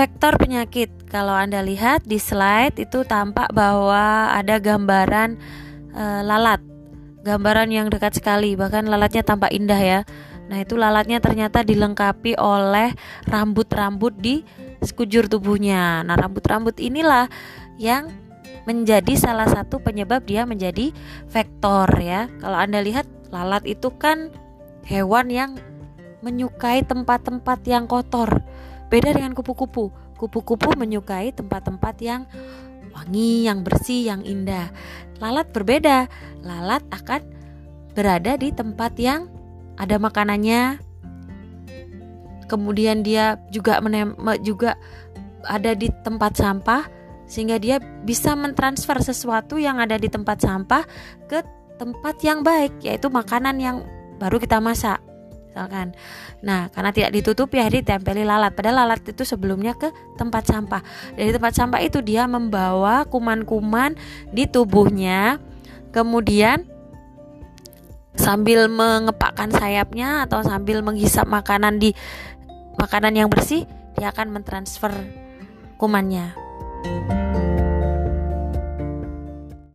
Vektor penyakit. Kalau Anda lihat di slide itu tampak bahwa ada gambaran e, lalat. Gambaran yang dekat sekali, bahkan lalatnya tampak indah ya. Nah, itu lalatnya ternyata dilengkapi oleh rambut-rambut di sekujur tubuhnya. Nah, rambut-rambut inilah yang menjadi salah satu penyebab dia menjadi vektor ya. Kalau Anda lihat lalat itu kan hewan yang menyukai tempat-tempat yang kotor. Beda dengan kupu-kupu. Kupu-kupu menyukai tempat-tempat yang wangi, yang bersih, yang indah. Lalat berbeda. Lalat akan berada di tempat yang ada makanannya. Kemudian dia juga juga ada di tempat sampah sehingga dia bisa mentransfer sesuatu yang ada di tempat sampah ke tempat yang baik yaitu makanan yang baru kita masak misalkan. Nah karena tidak ditutupi jadi ditempeli lalat. Padahal lalat itu sebelumnya ke tempat sampah. Dari tempat sampah itu dia membawa kuman-kuman di tubuhnya. Kemudian sambil mengepakkan sayapnya atau sambil menghisap makanan di makanan yang bersih dia akan mentransfer kumannya.